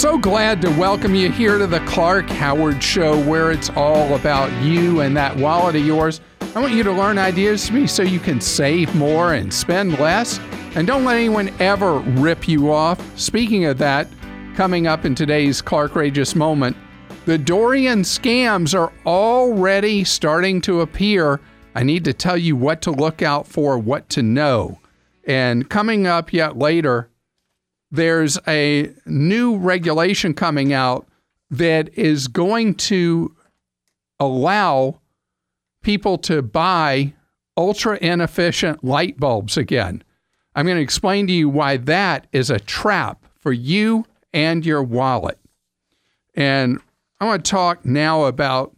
So glad to welcome you here to the Clark Howard Show, where it's all about you and that wallet of yours. I want you to learn ideas from me so you can save more and spend less. And don't let anyone ever rip you off. Speaking of that, coming up in today's Clark Rageous moment, the Dorian scams are already starting to appear. I need to tell you what to look out for, what to know. And coming up yet later, there's a new regulation coming out that is going to allow people to buy ultra inefficient light bulbs again. I'm going to explain to you why that is a trap for you and your wallet. And I want to talk now about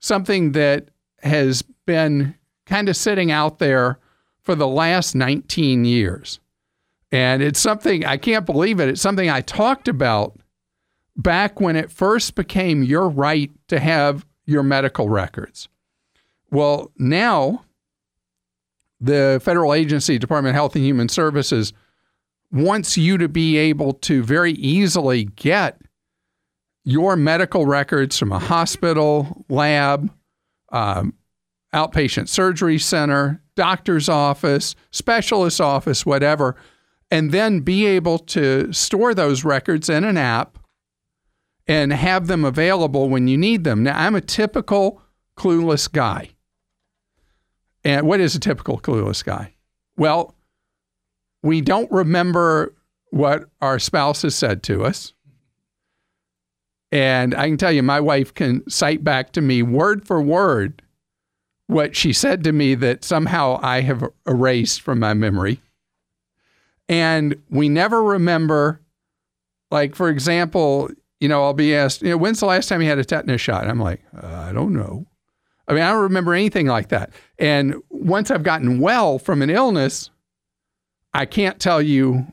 something that has been kind of sitting out there for the last 19 years. And it's something, I can't believe it. It's something I talked about back when it first became your right to have your medical records. Well, now the federal agency, Department of Health and Human Services, wants you to be able to very easily get your medical records from a hospital, lab, um, outpatient surgery center, doctor's office, specialist office, whatever, and then be able to store those records in an app and have them available when you need them. Now, I'm a typical clueless guy. And what is a typical clueless guy? Well, we don't remember what our spouse has said to us. And I can tell you, my wife can cite back to me word for word what she said to me that somehow I have erased from my memory. And we never remember, like, for example, you know, I'll be asked, you know, when's the last time you had a tetanus shot? And I'm like, uh, I don't know. I mean, I don't remember anything like that. And once I've gotten well from an illness, I can't tell you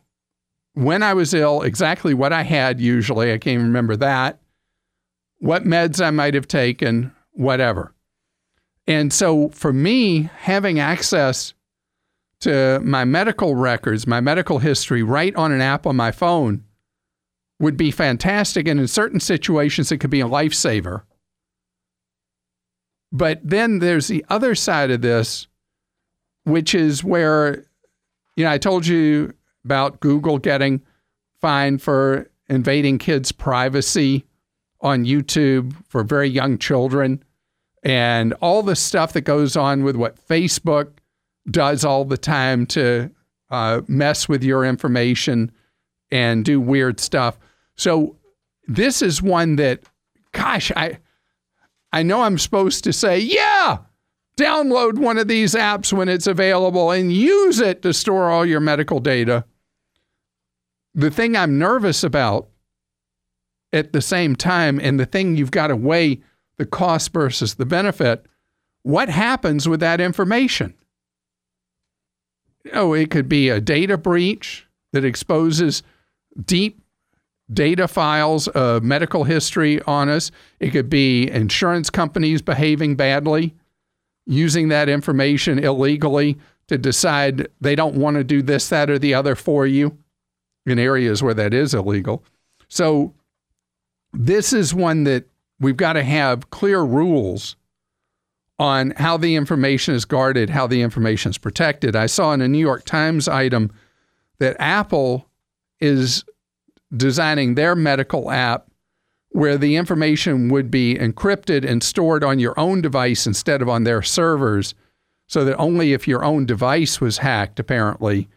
when I was ill, exactly what I had usually. I can't remember that, what meds I might have taken, whatever. And so for me, having access to my medical records, my medical history right on an app on my phone would be fantastic. And in certain situations, it could be a lifesaver. But then there's the other side of this, which is where, you know, I told you about Google getting fined for invading kids' privacy on YouTube for very young children and all the stuff that goes on with what Facebook does all the time to uh, mess with your information and do weird stuff. So this is one that, gosh, I I know I'm supposed to say, yeah, download one of these apps when it's available and use it to store all your medical data. The thing I'm nervous about at the same time, and the thing you've got to weigh the cost versus the benefit, what happens with that information? You know, it could be a data breach that exposes deep data files of medical history on us. It could be insurance companies behaving badly, using that information illegally to decide they don't want to do this, that, or the other for you in areas where that is illegal. So, this is one that we've got to have clear rules on how the information is guarded, how the information is protected. I saw in a New York Times item that Apple is designing their medical app where the information would be encrypted and stored on your own device instead of on their servers, so that only if your own device was hacked, apparently,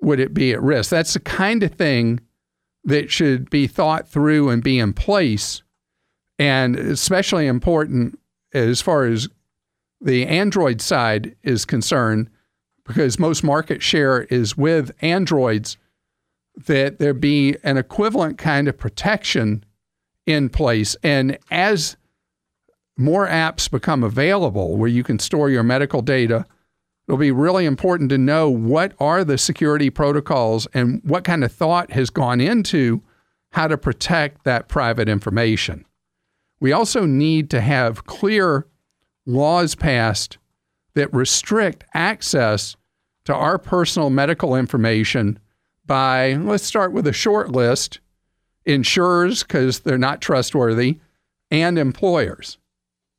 would it be at risk. That's the kind of thing that should be thought through and be in place, and especially important as far as the Android side is concerned, because most market share is with Androids that there be an equivalent kind of protection in place. And as more apps become available where you can store your medical data, it'll be really important to know what are the security protocols and what kind of thought has gone into how to protect that private information. We also need to have clear laws passed that restrict access to our personal medical information by let's start with a short list insurers because they're not trustworthy, and employers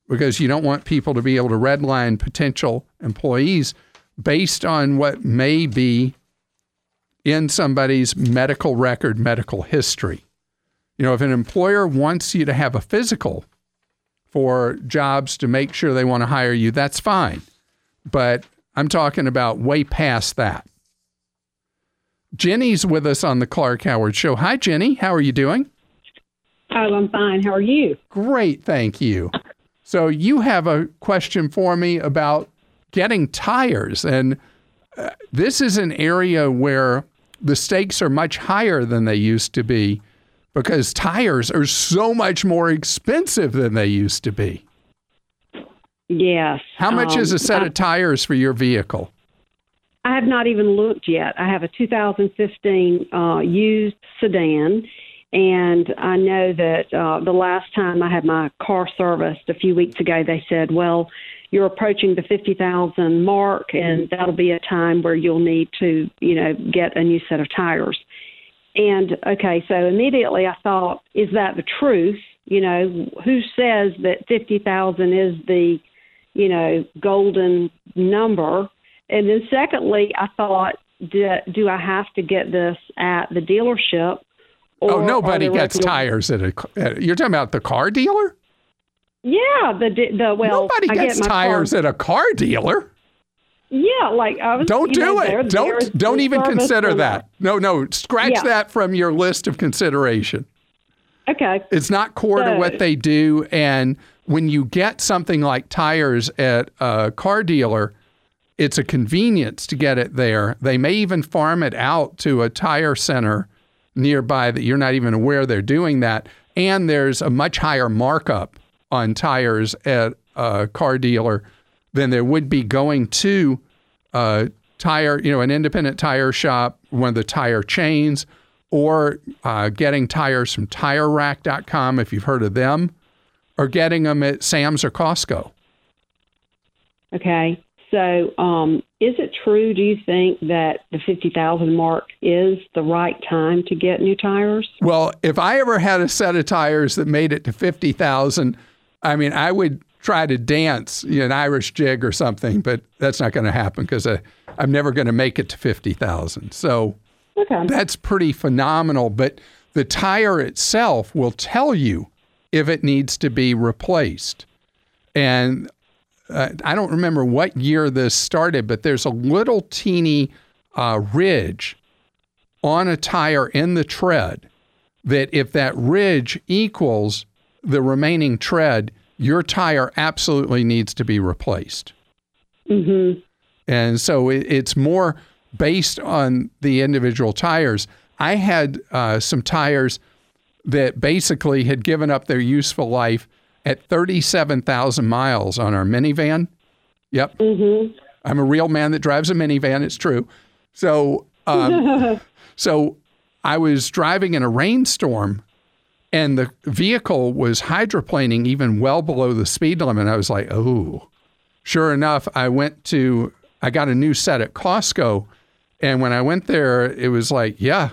because you don't want people to be able to redline potential employees based on what may be in somebody's medical record, medical history. You know, if an employer wants you to have a physical for jobs to make sure they want to hire you, that's fine. But I'm talking about way past that. Jenny's with us on the Clark Howard Show. Hi, Jenny. How are you doing? Oh, I'm fine. How are you? Great, thank you. So, you have a question for me about getting tires. And uh, this is an area where the stakes are much higher than they used to be because tires are so much more expensive than they used to be. Yes. How much um, is a set I, of tires for your vehicle? I have not even looked yet. I have a 2015 uh, used sedan, and I know that uh, the last time I had my car serviced a few weeks ago, they said, well, you're approaching the 50,000 mark, and that'll be a time where you'll need to, you know, get a new set of tires. And okay, so immediately I thought, is that the truth? You know, who says that 50,000 is the, you know, golden number? And then secondly, I thought, do, do I have to get this at the dealership? oh, nobody gets tires at a. At, you're talking about the car dealer? Yeah, the the well. Nobody gets get tires car, at a car dealer. Yeah, like I was. Don't do know, it. There, don't don't even consider that. No, no. Scratch yeah. that from your list of consideration. Okay. It's not core so, to what they do, and when you get something like tires at a car dealer, it's a convenience to get it there. They may even farm it out to a tire center nearby that you're not even aware they're doing that. And there's a much higher markup on tires at a car dealer than there would be going to a tire, you know, an independent tire shop, one of the tire chains, or uh, getting tires from TireRack.com if you've heard of them, or getting them at Sam's or Costco. Okay. So, um, is it true, do you think, that the 50,000 mark is the right time to get new tires? Well, if I ever had a set of tires that made it to 50,000, I mean, I would try to dance you know, an Irish jig or something, but that's not going to happen because I'm never going to make it to 50,000. So okay. that's pretty phenomenal. But the tire itself will tell you if it needs to be replaced. And uh, I don't remember what year this started, but there's a little teeny uh, ridge on a tire in the tread that if that ridge equals the remaining tread, your tire absolutely needs to be replaced. Mm-hmm. And so it, it's more based on the individual tires. I had uh, some tires that basically had given up their useful life at 37,000 miles on our minivan. Yep. Mm-hmm. I'm a real man that drives a minivan. It's true. So, um, so I was driving in a rainstorm and the vehicle was hydroplaning even well below the speed limit. I was like, oh, sure enough, I went to, I got a new set at Costco. And when I went there, it was like, yeah,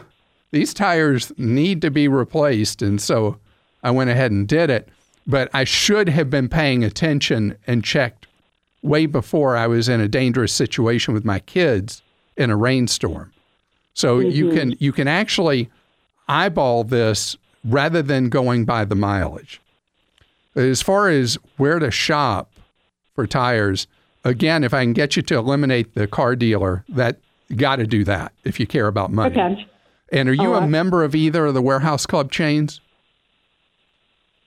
these tires need to be replaced. And so I went ahead and did it but I should have been paying attention and checked way before I was in a dangerous situation with my kids in a rainstorm. So mm-hmm. you can you can actually eyeball this rather than going by the mileage. As far as where to shop for tires, again, if I can get you to eliminate the car dealer, that got to do that if you care about money. Okay. And are you a member of either of the warehouse club chains?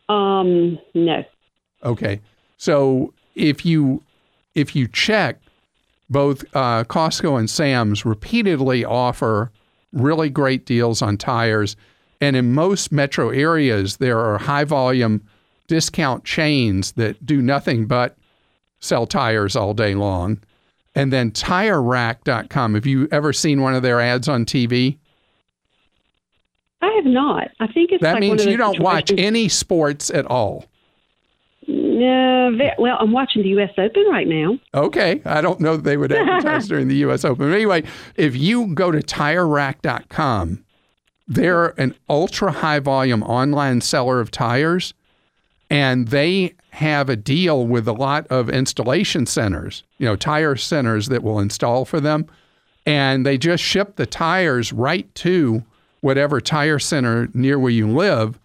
Um, no. Okay. So if you if you check, both uh, Costco and Sam's repeatedly offer really great deals on tires, and in most metro areas there are high volume discount chains that do nothing but sell tires all day long. And then TireRack.com. Have you ever seen one of their ads on TV? I have not. I think it's that like means you don't watch any sports at all. No, well, I'm watching the U.S. Open right now. Okay, I don't know that they would advertise during the U.S. Open. But anyway, if you go to TireRack.com, They're an ultra high volume online seller of tires, and they have a deal with a lot of installation centers, you know, tire centers that will install for them. And they just ship the tires right to whatever tire center near where you live,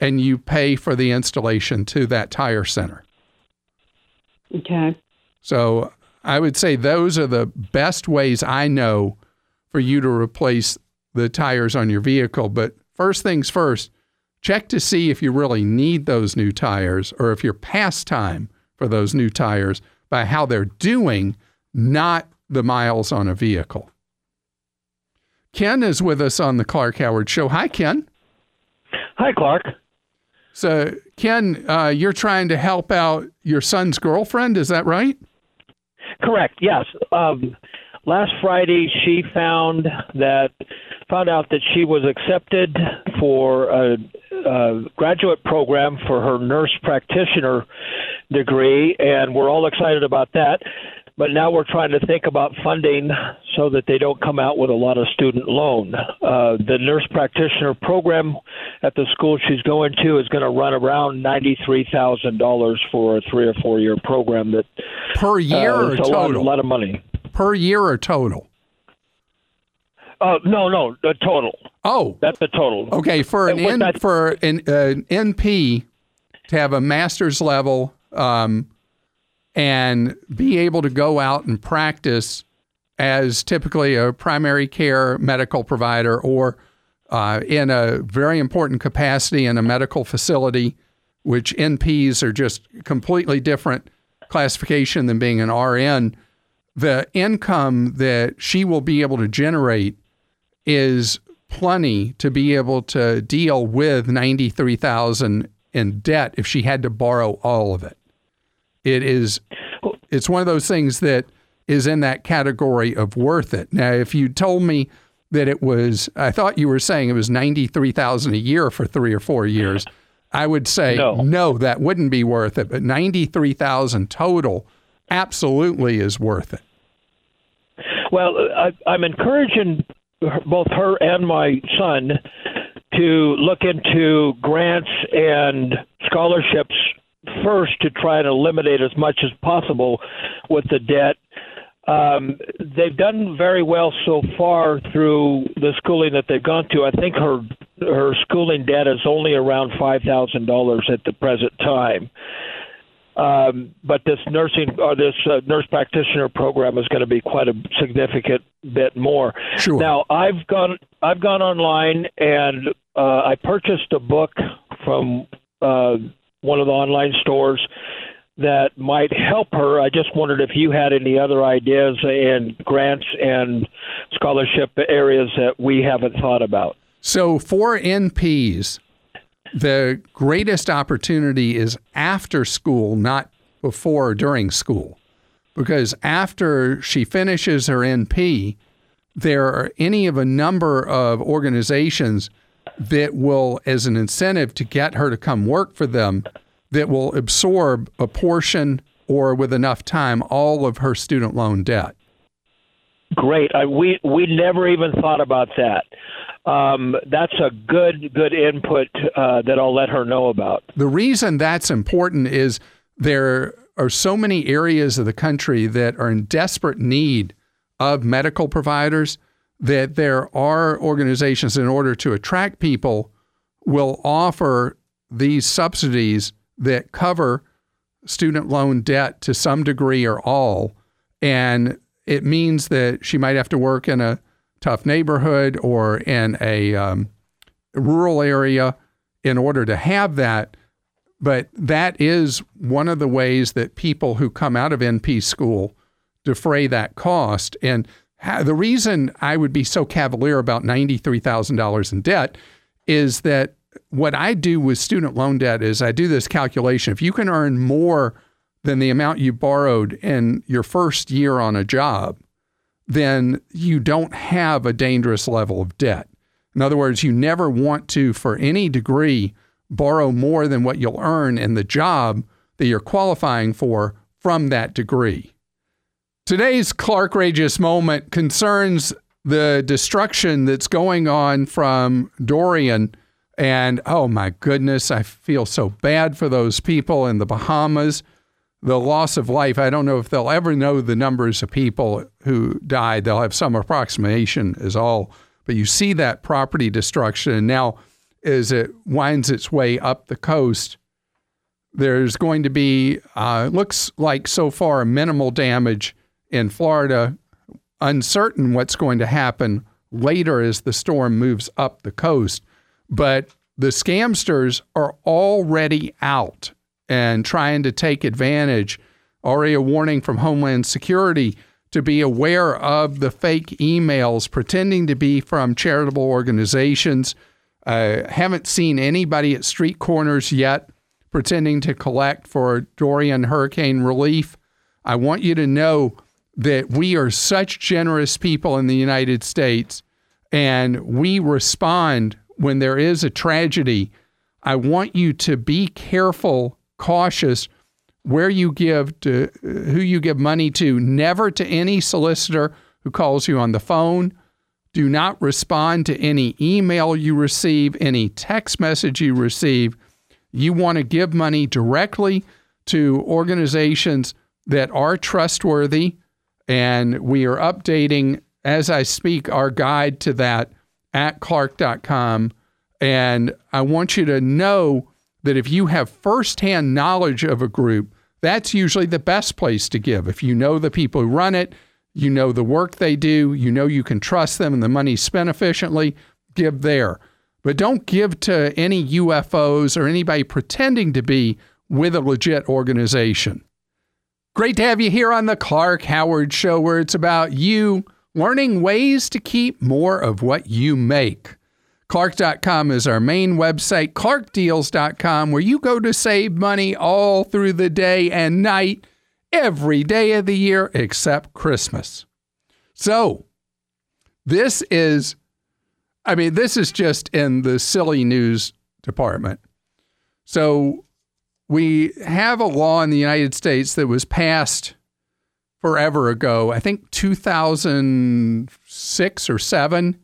and you pay for the installation to that tire center. Okay. So I would say those are the best ways I know for you to replace the tires on your vehicle. But first things first, check to see if you really need those new tires or if you're past time for those new tires by how they're doing, not the miles on a vehicle. Ken is with us on the Clark Howard Show. Hi, Ken. Hi, Clark. So, Ken, uh, you're trying to help out your son's girlfriend, is that right? Correct. Yes. Um, last Friday, she found that found out that she was accepted for a, a graduate program for her nurse practitioner degree, and we're all excited about that. But now we're trying to think about funding so that they don't come out with a lot of student loan. Uh, the nurse practitioner program at the school she's going to is going to run around ninety-three thousand dollars for a three or four-year program. That per year uh, or it's a lot, total? a lot of money. Per year or total? Uh, no, no, the total. Oh, That's the total. Okay, for an N, that- for an, uh, NP to have a master's level um, and be able to go out and practice as typically a primary care medical provider or uh, in a very important capacity in a medical facility, which NPs are just completely different classification than being an RN. The income that she will be able to generate is plenty to be able to deal with 93,000 in debt if she had to borrow all of it. It is it's one of those things that is in that category of worth it. Now, if you told me that it was I thought you were saying it was 93,000 a year for 3 or 4 years, I would say No. no, that wouldn't be worth it, but 93,000 total absolutely is worth it. Well, I, I'm encouraging both her and my son to look into grants and scholarships first to try and eliminate as much as possible with the debt. Um, they've done very well so far through the schooling that they've gone to. I think her her schooling debt is only around five thousand dollars at the present time. Um, but this nursing or this uh, nurse practitioner program is going to be quite a significant bit more. Sure. Now I've gone I've gone online and uh, I purchased a book from uh, one of the online stores that might help her. I just wondered if you had any other ideas and grants and scholarship areas that we haven't thought about. So for NPs, the greatest opportunity is after school, not before or during school. Because after she finishes her NP, there are any of a number of organizations that will, as an incentive to get her to come work for them, that will absorb a portion or with enough time all of her student loan debt. Great. I, we we never even thought about that. Um, that's a good good input uh, that I'll let her know about. The reason that's important is there are so many areas of the country that are in desperate need of medical providers that there are organizations in order to attract people will offer these subsidies that cover student loan debt to some degree or all and it means that she might have to work in a tough neighborhood or in a um, rural area in order to have that. But that is one of the ways that people who come out of NP school defray that cost. And the reason I would be so cavalier about $93,000 in debt is that what I do with student loan debt is I do this calculation. If you can earn more than the amount you borrowed in your first year on a job, then you don't have a dangerous level of debt. In other words, you never want to, for any degree, borrow more than what you'll earn in the job that you're qualifying for from that degree. Today's Clark Rageous moment concerns the destruction that's going on from Dorian. And oh my goodness, I feel so bad for those people in the Bahamas. The loss of life, I don't know if they'll ever know the numbers of people who died. They'll have some approximation, is all. But you see that property destruction. And now, as it winds its way up the coast, there's going to be, uh, looks like so far, minimal damage in Florida. Uncertain what's going to happen later as the storm moves up the coast. But the scamsters are already out and trying to take advantage. Already a warning from Homeland Security to be aware of the fake emails pretending to be from charitable organizations. I uh, haven't seen anybody at street corners yet pretending to collect for Dorian hurricane relief. I want you to know that we are such generous people in the United States and we respond when there is a tragedy. I want you to be careful, cautious where you give to who you give money to, never to any solicitor who calls you on the phone. Do not respond to any email you receive, any text message you receive. You want to give money directly to organizations that are trustworthy. And we are updating, as I speak, our guide to that at clark.com. And I want you to know that if you have firsthand knowledge of a group, that's usually the best place to give. If you know the people who run it, you know the work they do, you know you can trust them and the money's spent efficiently, give there. But don't give to any UFOs or anybody pretending to be with a legit organization. Great to have you here on the Clark Howard Show, where it's about you learning ways to keep more of what you make. Clark.com is our main website, clarkdeals.com, where you go to save money all through the day and night, every day of the year except Christmas. So, this is I mean, this is just in the silly news department. So we have a law in the United States that was passed forever ago, I think 2006 or 7,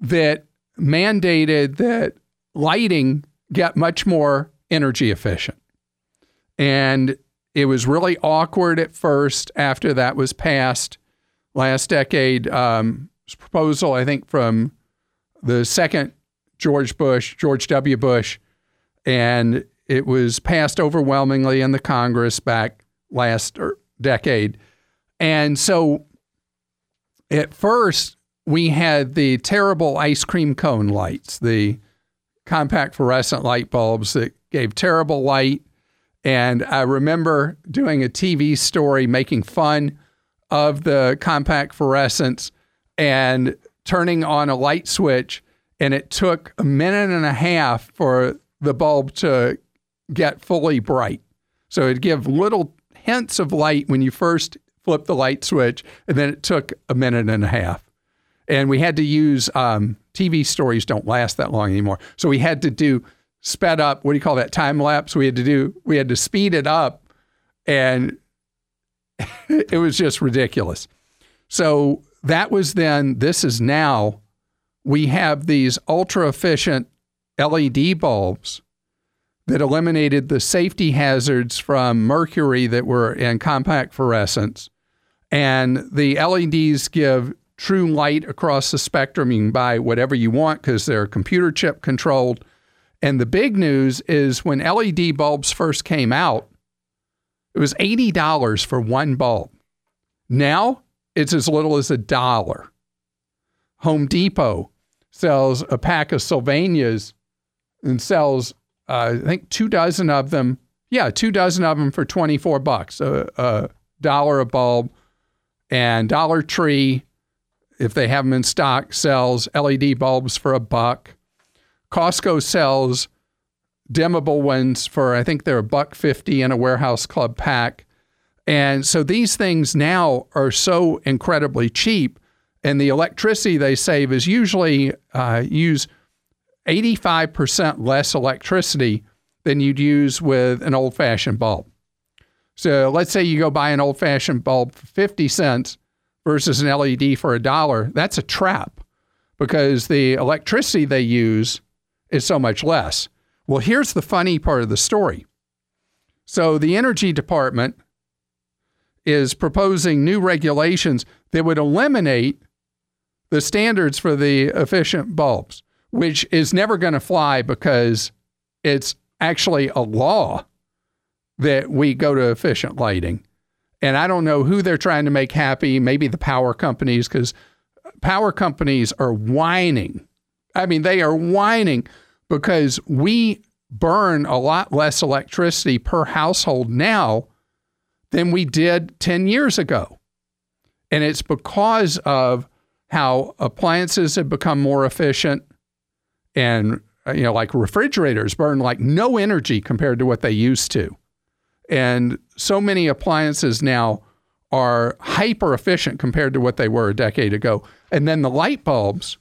that mandated that lighting get much more energy efficient. And it was really awkward at first after that was passed last decade. Um, proposal, I think, from the second George Bush, George W. Bush, and it was passed overwhelmingly in the Congress back last er, decade. And so at first, we had the terrible ice cream cone lights, the compact fluorescent light bulbs that gave terrible light. And I remember doing a TV story making fun of the compact fluorescents and turning on a light switch, and it took a minute and a half for the bulb to get fully bright. So it'd give little hints of light when you first flip the light switch, and then it took a minute and a half. And we had to use um, TV stories don't last that long anymore, so we had to do sped up. What do you call that? Time lapse. We had to do. We had to speed it up, and it was just ridiculous. So that was then, this is now. We have these ultra efficient LED bulbs that eliminated the safety hazards from mercury that were in compact fluorescents. And the LEDs give true light across the spectrum. You can buy whatever you want because they're computer chip controlled. And the big news is when LED bulbs first came out, it was $80 for one bulb. Now it's as little as a dollar. Home Depot sells a pack of Sylvanias and sells, uh, I think, two dozen of them. Yeah, two dozen of them for 24 bucks, a, a dollar a bulb. And Dollar Tree, if they have them in stock, sells LED bulbs for a buck. Costco sells dimmable ones for, I think they're a buck 50 in a warehouse club pack. And so these things now are so incredibly cheap, and the electricity they save is usually uh, use 85% less electricity than you'd use with an old fashioned bulb. So let's say you go buy an old fashioned bulb for 50 cents versus an LED for a dollar, that's a trap because the electricity they use is so much less. Well, here's the funny part of the story. So, the Energy Department is proposing new regulations that would eliminate the standards for the efficient bulbs, which is never going to fly because it's actually a law that we go to efficient lighting. And I don't know who they're trying to make happy, maybe the power companies, because power companies are whining. I mean, they are whining because we burn a lot less electricity per household now than we did 10 years ago. And it's because of how appliances have become more efficient and uh, you know like refrigerators burn like no energy compared to what they used to. And so many appliances now are hyper efficient compared to what they were a decade ago. And then the light bulbs,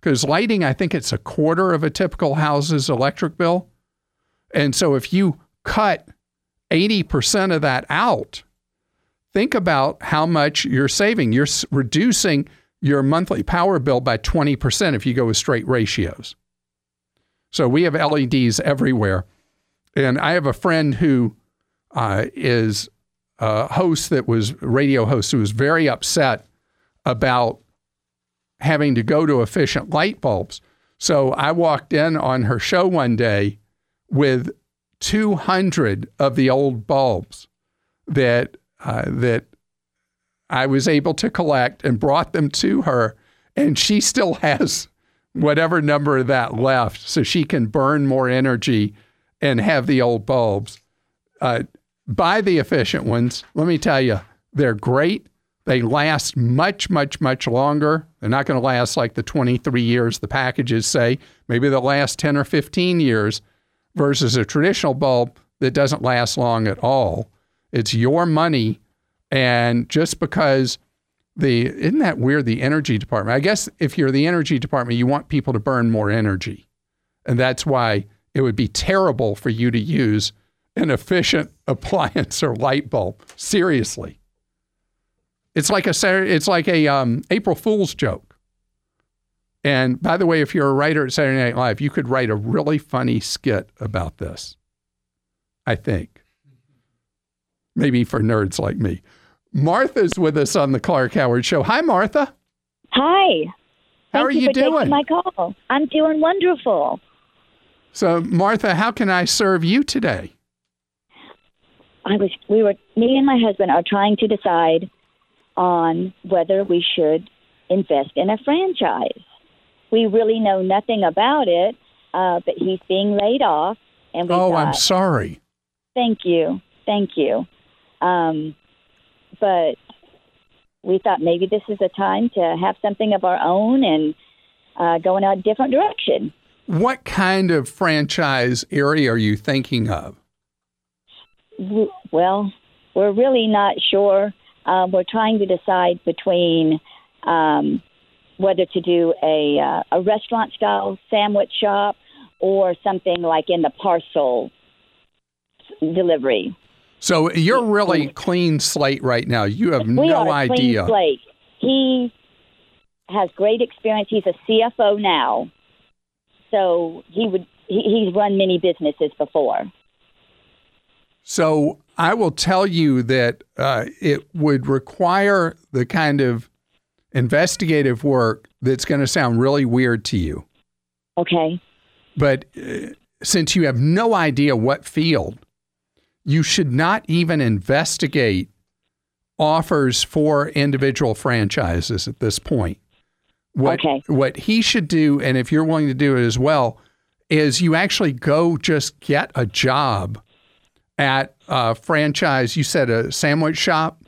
because lighting, I think it's a quarter of a typical house's electric bill. And so if you cut 80% of that out, think about how much you're saving. You're reducing your monthly power bill by 20% if you go with straight ratios. So we have LEDs everywhere. And I have a friend who uh, is a host that was radio host who was very upset about having to go to efficient light bulbs. So I walked in on her show one day with 200 of the old bulbs that uh, that I was able to collect and brought them to her, and she still has whatever number of that left, so she can burn more energy and have the old bulbs. Uh, buy the efficient ones. Let me tell you, they're great. They last much, much, much longer. They're not going to last like the 23 years the packages say. Maybe they'll last 10 or 15 years versus a traditional bulb that doesn't last long at all. It's your money. And just because the, isn't that weird, the energy department? I guess if you're the energy department, you want people to burn more energy. And that's why it would be terrible for you to use an efficient appliance or light bulb. Seriously. It's like a it's like a um, April Fool's joke. And by the way, if you're a writer at Saturday Night Live, you could write a really funny skit about this. I think. Maybe for nerds like me. Martha's with us on the Clark Howard Show. Hi, Martha. Hi. How Thank are you, you for doing? My call. I'm doing wonderful. So, Martha, how can I serve you today? I was we were me and my husband are trying to decide on whether we should invest in a franchise. We really know nothing about it, uh, but he's being laid off, and we oh, thought, I'm sorry. thank you, thank you. Um, but we thought maybe this is a time to have something of our own and uh, go in a different direction. What kind of franchise area are you thinking of? Well, we're really not sure. Um, we're trying to decide between um, whether to do a uh, a restaurant style sandwich shop or something like in the parcel delivery. So you're really clean slate right now. You have we no are idea. clean slate. He has great experience. He's a CFO now, so he would he, he's run many businesses before. So I will tell you that uh, it would require the kind of investigative work that's going to sound really weird to you. Okay. But uh, since you have no idea what field, you should not even investigate offers for individual franchises at this point. What, Okay. what he should do, and if you're willing to do it as well, is you actually go just get a job at a franchise. You said a sandwich shop.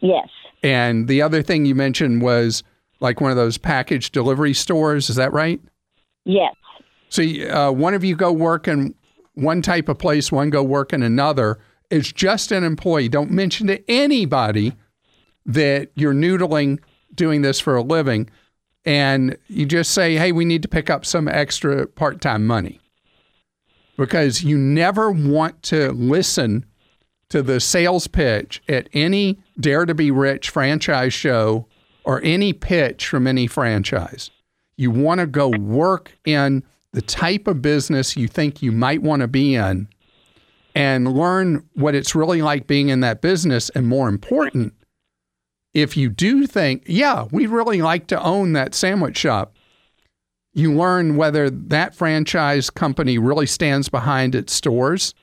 Yes. And the other thing you mentioned was like one of those package delivery stores. Is that right? Yes. So uh, one of you go work in one type of place, one go work in another. It's just an employee. Don't mention to anybody that you're noodling doing this for a living. And you just say, hey, we need to pick up some extra part time money. Because you never want to listen to the sales pitch at any Dare to Be Rich franchise show or any pitch from any franchise. You want to go work in the type of business you think you might want to be in and learn what it's really like being in that business. And more important, if you do think, yeah, we really like to own that sandwich shop, you learn whether that franchise company really stands behind its stores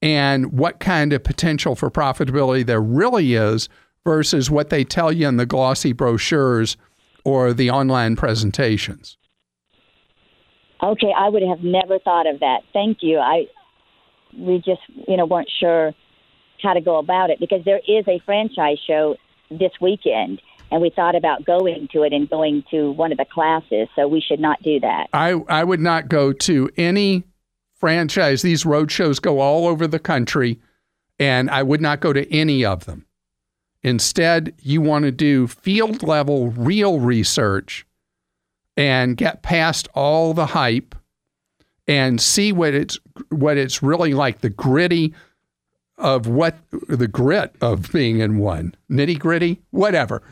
and what kind of potential for profitability there really is versus what they tell you in the glossy brochures or the online presentations. Okay, I would have never thought of that. Thank you. I we just, you know, weren't sure how to go about it because there is a franchise show this weekend and we thought about going to it and going to one of the classes. So we should not do that. I, I would not go to any franchise. These road shows go all over the country, and I would not go to any of them. Instead, you want to do field level, real research and get past all the hype and see what it's what it's really like the gritty of what the grit of being in one nitty gritty whatever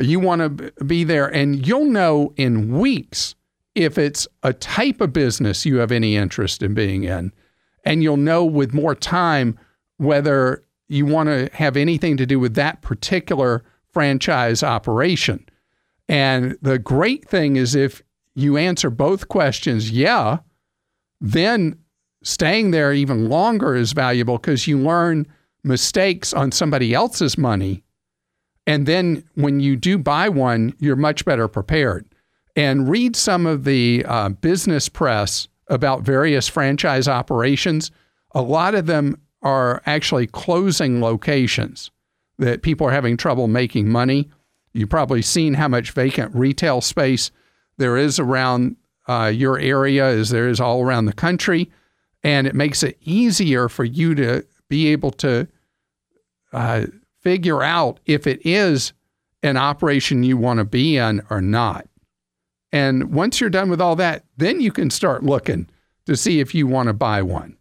you want to be there, and you'll know in weeks if it's a type of business you have any interest in being in. And you'll know with more time whether you want to have anything to do with that particular franchise operation. And the great thing is if you answer both questions, yeah, then staying there even longer is valuable because you learn mistakes on somebody else's money and then when you do buy one, you're much better prepared. And read some of the uh, business press about various franchise operations. A lot of them are actually closing locations that people are having trouble making money. You've probably seen how much vacant retail space there is around uh, your area, as there is all around the country. And it makes it easier for you to be able to uh, figure out if it is an operation you want to be in or not. And once you're done with all that, then you can start looking to see if you want to buy one.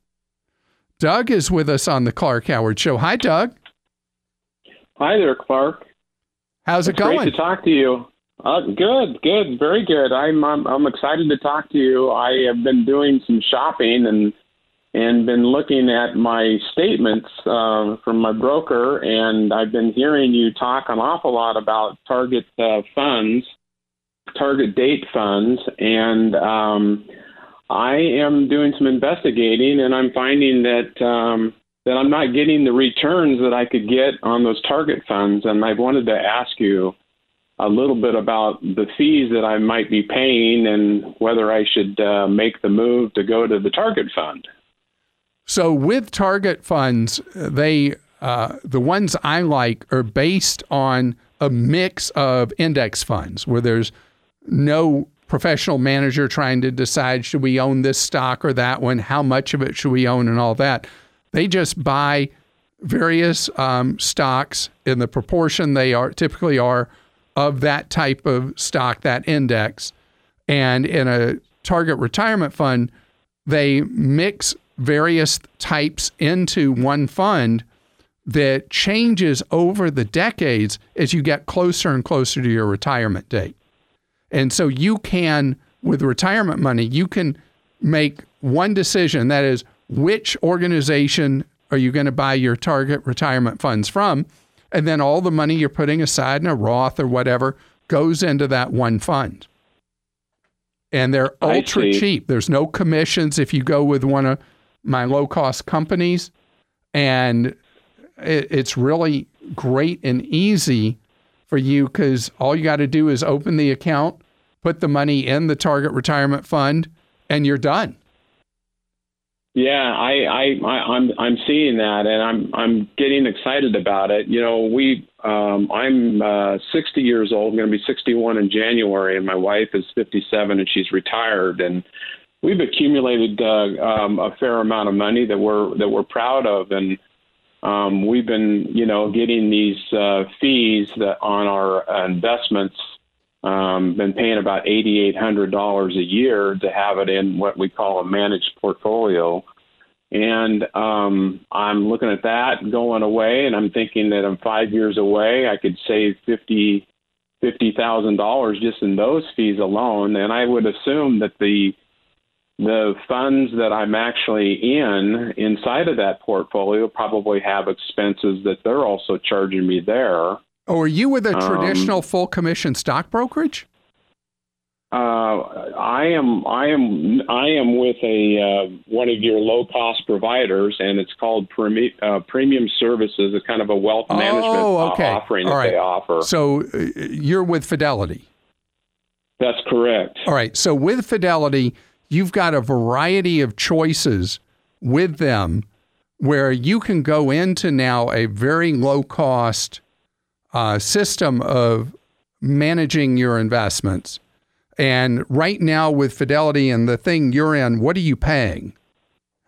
Doug is with us on the Clark Howard Show. Hi, Doug. Hi there, Clark. How's it's it going? Great to talk to you. Uh, good, good, very good. I'm, I'm I'm excited to talk to you. I have been doing some shopping and and been looking at my statements uh, from my broker, and I've been hearing you talk an awful lot about target uh, funds, target date funds, and um, I am doing some investigating, and I'm finding that um, that I'm not getting the returns that I could get on those target funds, and I wanted to ask you a little bit about the fees that I might be paying and whether I should uh, make the move to go to the target fund. So with target funds, they uh, the ones I like are based on a mix of index funds where there's no professional manager trying to decide should we own this stock or that one, how much of it should we own, and all that. They just buy various um, stocks in the proportion they are typically are of that type of stock, that index. And in a target retirement fund, they mix various types into one fund that changes over the decades as you get closer and closer to your retirement date. And so you can, with retirement money, you can make one decision that is, which organization are you going to buy your target retirement funds from? And then all the money you're putting aside in a Roth or whatever goes into that one fund. And they're ultra cheap. There's no commissions if you go with one of my low cost companies. And it, it's really great and easy for you because all you got to do is open the account, put the money in the target retirement fund, and you're done. Yeah, I, I, I am I'm, I'm seeing that, and I'm I'm getting excited about it. You know, we um, I'm uh, 60 years old. I'm going to be 61 in January, and my wife is 57, and she's retired. And we've accumulated uh, um, a fair amount of money that we're that we're proud of, and um, we've been you know getting these uh, fees that on our investments. Um, been paying about eighty eight hundred dollars a year to have it in what we call a managed portfolio, And um, I'm looking at that going away, and I'm thinking that I'm five years away. I could save fifty fifty thousand dollars just in those fees alone. And I would assume that the the funds that I'm actually in inside of that portfolio probably have expenses that they're also charging me there. Oh, are you with a traditional um, full commission stock brokerage? Uh, I am. I am. I am with a uh, one of your low cost providers, and it's called Premi- uh, Premium Services. It's kind of a wealth management oh, okay. offering All that right. they offer. So uh, you're with Fidelity. That's correct. All right. So with Fidelity, you've got a variety of choices with them, where you can go into now a very low cost uh, system of managing your investments and right now with Fidelity and the thing you're in, what are you paying?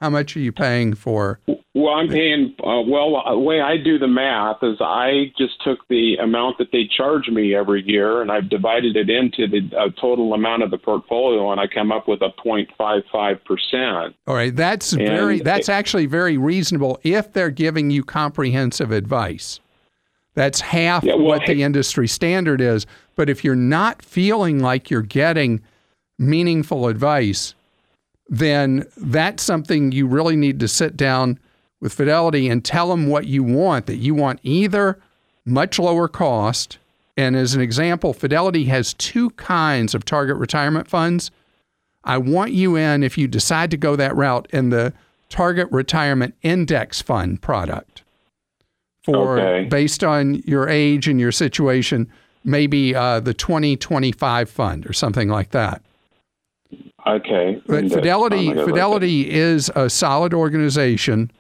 How much are you paying for? Well, I'm paying. Uh, well, the way I do the math is I just took the amount that they charge me every year, and I've divided it into the uh, total amount of the portfolio, and I come up with a 0.55 percent. All right, that's and very. That's it, actually very reasonable if they're giving you comprehensive advice. That's half yeah, well, what the industry standard is. But if you're not feeling like you're getting meaningful advice, then that's something you really need to sit down with Fidelity and tell them what you want, that you want either much lower cost. And as an example, Fidelity has two kinds of target retirement funds. I want you in, if you decide to go that route, in the Target Retirement Index Fund product for okay. based on your age and your situation, maybe uh, the 2025 fund or something like that. Okay. But Fidelity Fidelity is a solid organization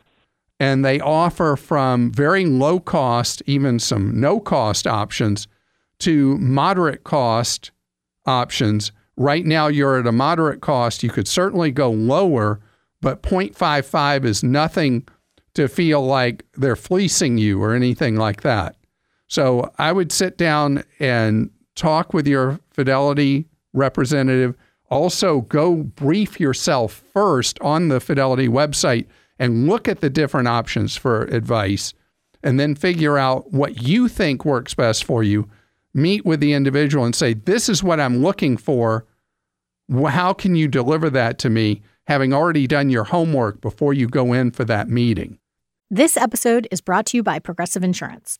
and they offer from very low cost, even some no cost options to moderate cost options. Right now you're at a moderate cost. You could certainly go lower, but 0.55 is nothing to feel like they're fleecing you or anything like that. So I would sit down and talk with your Fidelity representative. Also, go brief yourself first on the Fidelity website and look at the different options for advice and then figure out what you think works best for you. Meet with the individual and say, This is what I'm looking for. How can you deliver that to me? Having already done your homework before you go in for that meeting. This episode is brought to you by Progressive Insurance.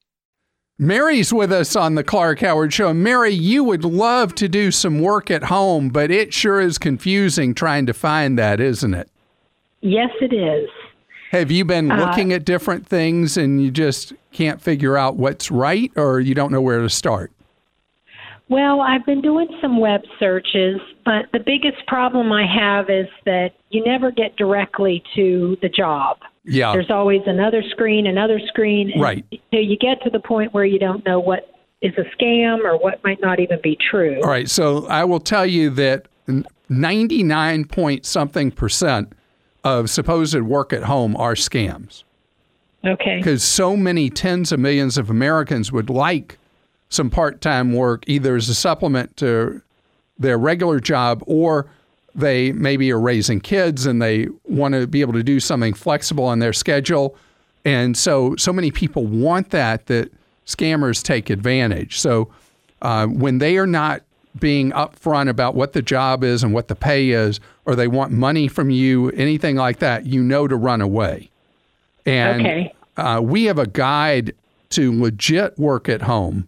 Mary's with us on the Clark Howard Show. Mary, you would love to do some work at home, but it sure is confusing trying to find that, isn't it? Yes, it is. Have you been uh, looking uh, at different things and you just can't figure out what's right or you don't know where to start? Well, I've been doing some web searches, but the biggest problem I have is that you never get directly to the job. Yeah. There's always another screen, another screen. right. So you get to the point where you don't know what is a scam or what might not even be true. All right. So I will tell you that 99 point something percent of supposed work at home are scams. Okay. Because so many tens of millions of Americans would like some part time work, either as a supplement to their regular job or they maybe are raising kids and they want to be able to do something flexible on their schedule. And so, so many people want that that scammers take advantage. So, uh, when they are not being upfront about what the job is and what the pay is, or they want money from you, anything like that, you know to run away. And okay. uh, we have a guide to legit work at home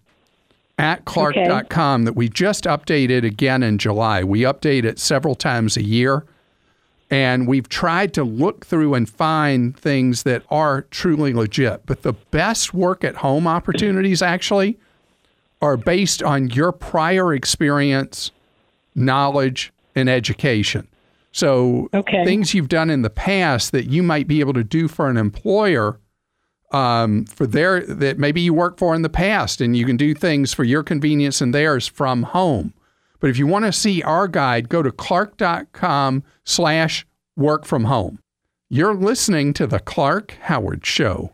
at clark.com okay. that we just updated again in July. We update it several times a year. And we've tried to look through and find things that are truly legit. But the best work at home opportunities actually are based on your prior experience, knowledge, and education. So okay. things you've done in the past that you might be able to do for an employer um, for their that maybe you work for in the past and you can do things for your convenience and theirs from home. But if you want to see our guide, go to clark.com slash work from home. You're listening to The Clark Howard Show.